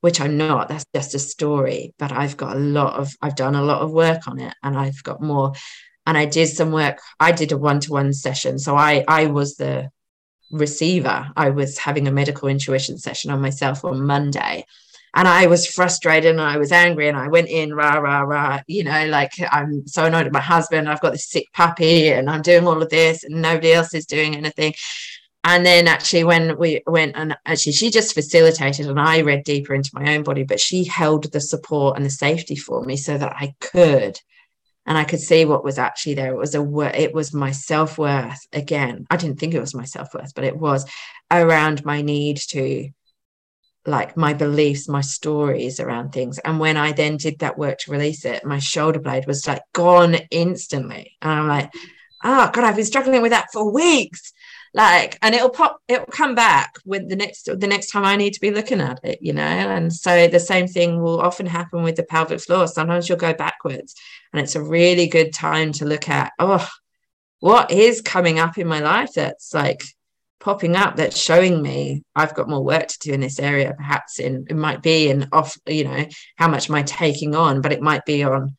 which I'm not. That's just a story. But I've got a lot of, I've done a lot of work on it and I've got more. And I did some work. I did a one to one session. So I, I was the receiver. I was having a medical intuition session on myself on Monday. And I was frustrated and I was angry and I went in rah rah rah, you know, like I'm so annoyed at my husband. I've got this sick puppy and I'm doing all of this and nobody else is doing anything. And then actually when we went and actually she just facilitated and I read deeper into my own body, but she held the support and the safety for me so that I could and I could see what was actually there. It was a it was my self worth again. I didn't think it was my self worth, but it was around my need to like my beliefs, my stories around things. And when I then did that work to release it, my shoulder blade was like gone instantly. And I'm like, oh God, I've been struggling with that for weeks like and it'll pop it'll come back with the next the next time i need to be looking at it you know? And so the same thing will often happen with the pelvic floor. Sometimes you'll go backwards and it's a really good time to look at oh what is coming up in my life that's like popping up that's showing me I've got more work to do in this area. Perhaps in it might be in off, you know, how much am I taking on, but it might be on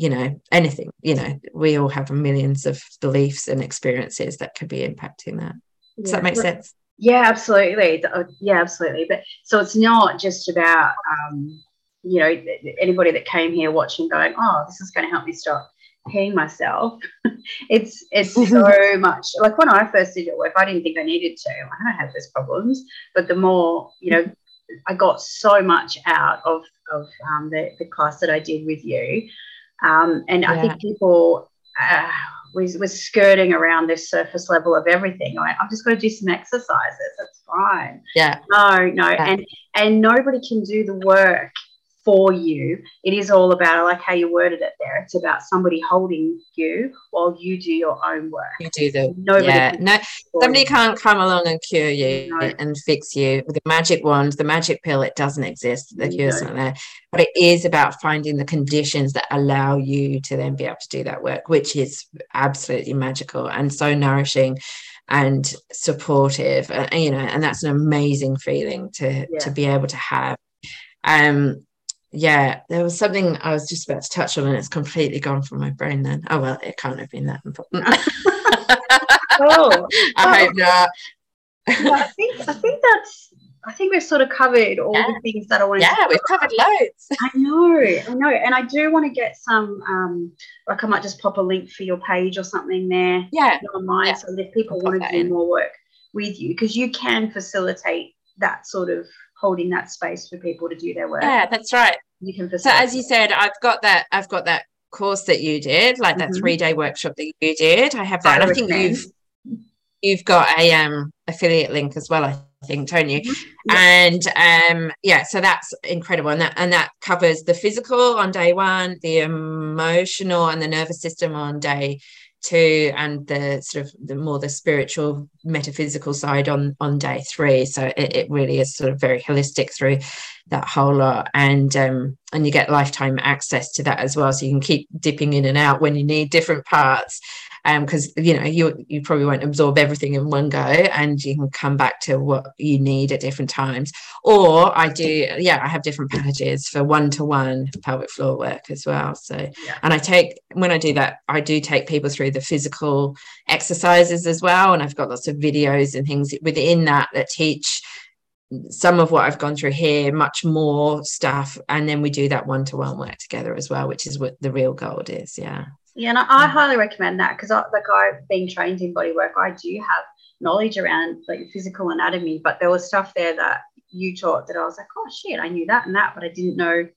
you know anything you know we all have millions of beliefs and experiences that could be impacting that. Does yeah. that make sense?
Yeah absolutely. Uh, yeah absolutely. But so it's not just about um you know anybody that came here watching going oh this is going to help me stop peeing myself. [LAUGHS] It's it's [LAUGHS] so much like when i first did it work i didn't think i needed to. I don't have those problems but the more you know i got so much out of of um, the, the class that i did with you um, and yeah. I think people uh, was, was skirting around this surface level of everything. I, I've just got to do some exercises. That's fine.
Yeah.
No, no. Yeah. And and nobody can do the work for you. It is all about, I like how you worded it there. It's about somebody holding you while you do your own work.
You do the Nobody yeah. No, somebody you. can't come along and cure you no. and fix you with a magic wand, the magic pill. It doesn't exist. The cure's no. not there. But it is about finding the conditions that allow you to then be able to do that work, which is absolutely magical and so nourishing and supportive. Uh, you know, and that's an amazing feeling to yeah. to be able to have um yeah, there was something I was just about to touch on, and it's completely gone from my brain. Then, oh well, it can't have been that important. [LAUGHS] oh, [LAUGHS] I hope not.
yeah, I think I think that's I think we've sort of covered all yeah. the things that I wanted.
Yeah, we've covered loads.
I know, I know, and I do want to get some. Um, like I might just pop a link for your page or something there.
Yeah,
online. Yeah. So if people want to do in. more work with you, because you can facilitate that sort of holding that space for people to do their work.
Yeah, that's right. You can so as you said, I've got that. I've got that course that you did, like that mm-hmm. three day workshop that you did. I have that. I, I think you've you've got a um affiliate link as well. I think, don't you? Mm-hmm. And um yeah, so that's incredible, and that and that covers the physical on day one, the emotional and the nervous system on day two and the sort of the more the spiritual metaphysical side on on day three. So it, it really is sort of very holistic through that whole lot. And um and you get lifetime access to that as well. So you can keep dipping in and out when you need different parts because um, you know you you probably won't absorb everything in one go and you can come back to what you need at different times or i do yeah i have different packages for one-to-one pelvic floor work as well so yeah. and i take when i do that i do take people through the physical exercises as well and i've got lots of videos and things within that that teach some of what I've gone through here, much more stuff, and then we do that one to one work together as well, which is what the real gold is. Yeah.
Yeah, and I, I highly recommend that because, like, I've been trained in body work. I do have knowledge around like physical anatomy, but there was stuff there that you taught that I was like, oh shit, I knew that and that, but I didn't know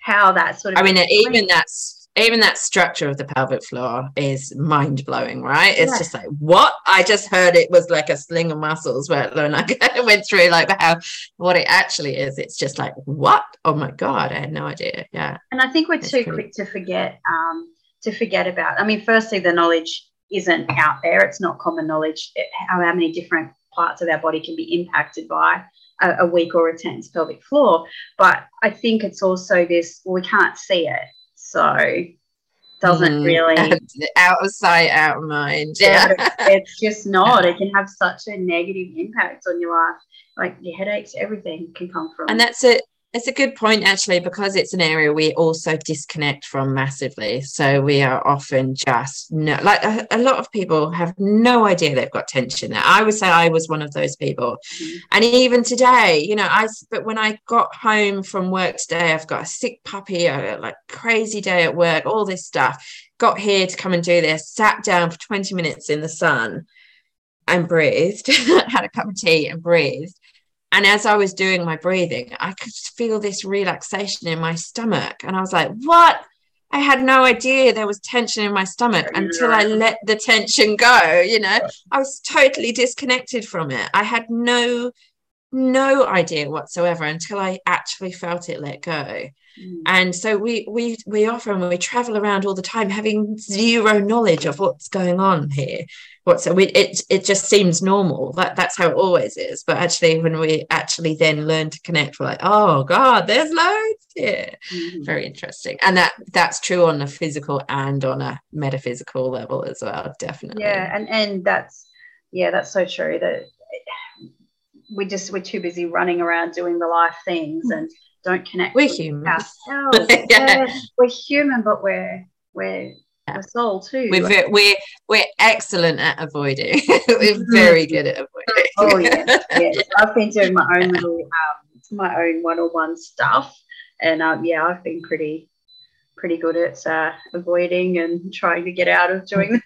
how that sort of.
I mean, even that's even that structure of the pelvic floor is mind blowing, right? It's yeah. just like, what? I just heard it was like a sling of muscles where [LAUGHS] when I [LAUGHS] went through like how what it actually is. It's just like, what? Oh my God, I had no idea. Yeah.
And I think we're it's too pretty... quick to forget, um, to forget about. I mean, firstly, the knowledge isn't out there. It's not common knowledge how, how many different parts of our body can be impacted by a, a weak or a tense pelvic floor. But I think it's also this, well, we can't see it so doesn't mm, really [LAUGHS]
out of sight, out of mind. Yeah, [LAUGHS]
it's just not. It can have such a negative impact on your life. Like your headaches, everything can come from.
And that's it. It's a good point, actually, because it's an area we also disconnect from massively. So we are often just no, like a, a, lot of people have no idea they've got tension there. I would say I was one of those people. Mm-hmm. And even today, you know, I, but when I got home from work today, I've got a sick puppy, a like crazy day at work, all this stuff. Got here to come and do this, sat down for 20 minutes in the sun and breathed, [LAUGHS] had a cup of tea and breathed and as I was doing my breathing, I could feel this relaxation in my stomach. And I was like, what? I had no idea there was tension in my stomach until I let the tension go. You know, I was totally disconnected from it. I had no, no idea whatsoever until I actually felt it let go. Mm. And so we we we often we travel around all the time having zero knowledge of what's going on here. What's we it it just seems normal. That that's how it always is. But actually, when we actually then learn to connect, we're like, oh God, there's loads here. Mm. Very interesting. And that that's true on a physical and on a metaphysical level as well. Definitely.
Yeah, and and that's yeah, that's so true. That we just we're too busy running around doing the life things and don't connect.
We're human.
Ourselves. [LAUGHS] yeah. We're human, but we're we're yeah. a soul too.
We're very, we're we're excellent at avoiding. [LAUGHS] we're mm-hmm. very good at avoiding.
oh yes, [LAUGHS] yes. I've been doing my own little um, my own one-on-one stuff, and um, yeah, I've been pretty pretty good at uh, avoiding and trying to get out of doing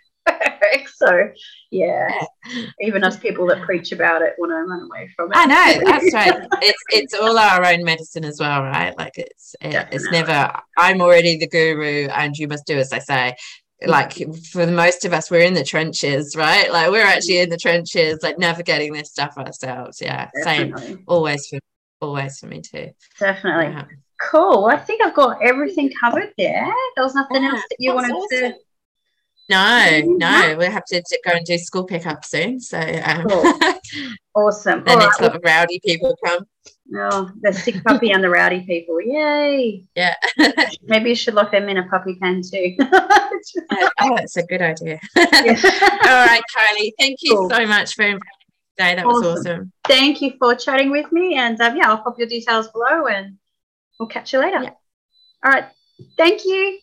[LAUGHS] so yeah, even us people that preach about it want to run away from it.
I know that's right. [LAUGHS] It's it's all our own medicine as well, right? Like it's it, it's never I'm already the guru and you must do as I say. Mm. Like for the most of us, we're in the trenches, right? Like we're actually in the trenches, like navigating this stuff ourselves. Yeah, Definitely. same. Always for always for me too.
Definitely. Yeah. Cool. Well, I think I've got everything covered there. There was nothing yeah, else that you wanted awesome. to
no, no, we'll have to, go and do school pickup soon. So um, cool. [LAUGHS]
awesome.
The All next right. lot of rowdy people come.
Oh, the sick puppy and the rowdy people. Yay.
Yeah. [LAUGHS]
Maybe you should lock them in a puppy pen too. [LAUGHS]
oh, that's a good idea. All right, Kylie. Thank you cool. so much for inviting me today. That awesome. was awesome.
Thank you for chatting with me. And um, yeah, I'll pop your details below and we'll catch you later. Yeah. All right. Thank you.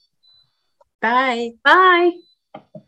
Bye.
Bye. Thank you.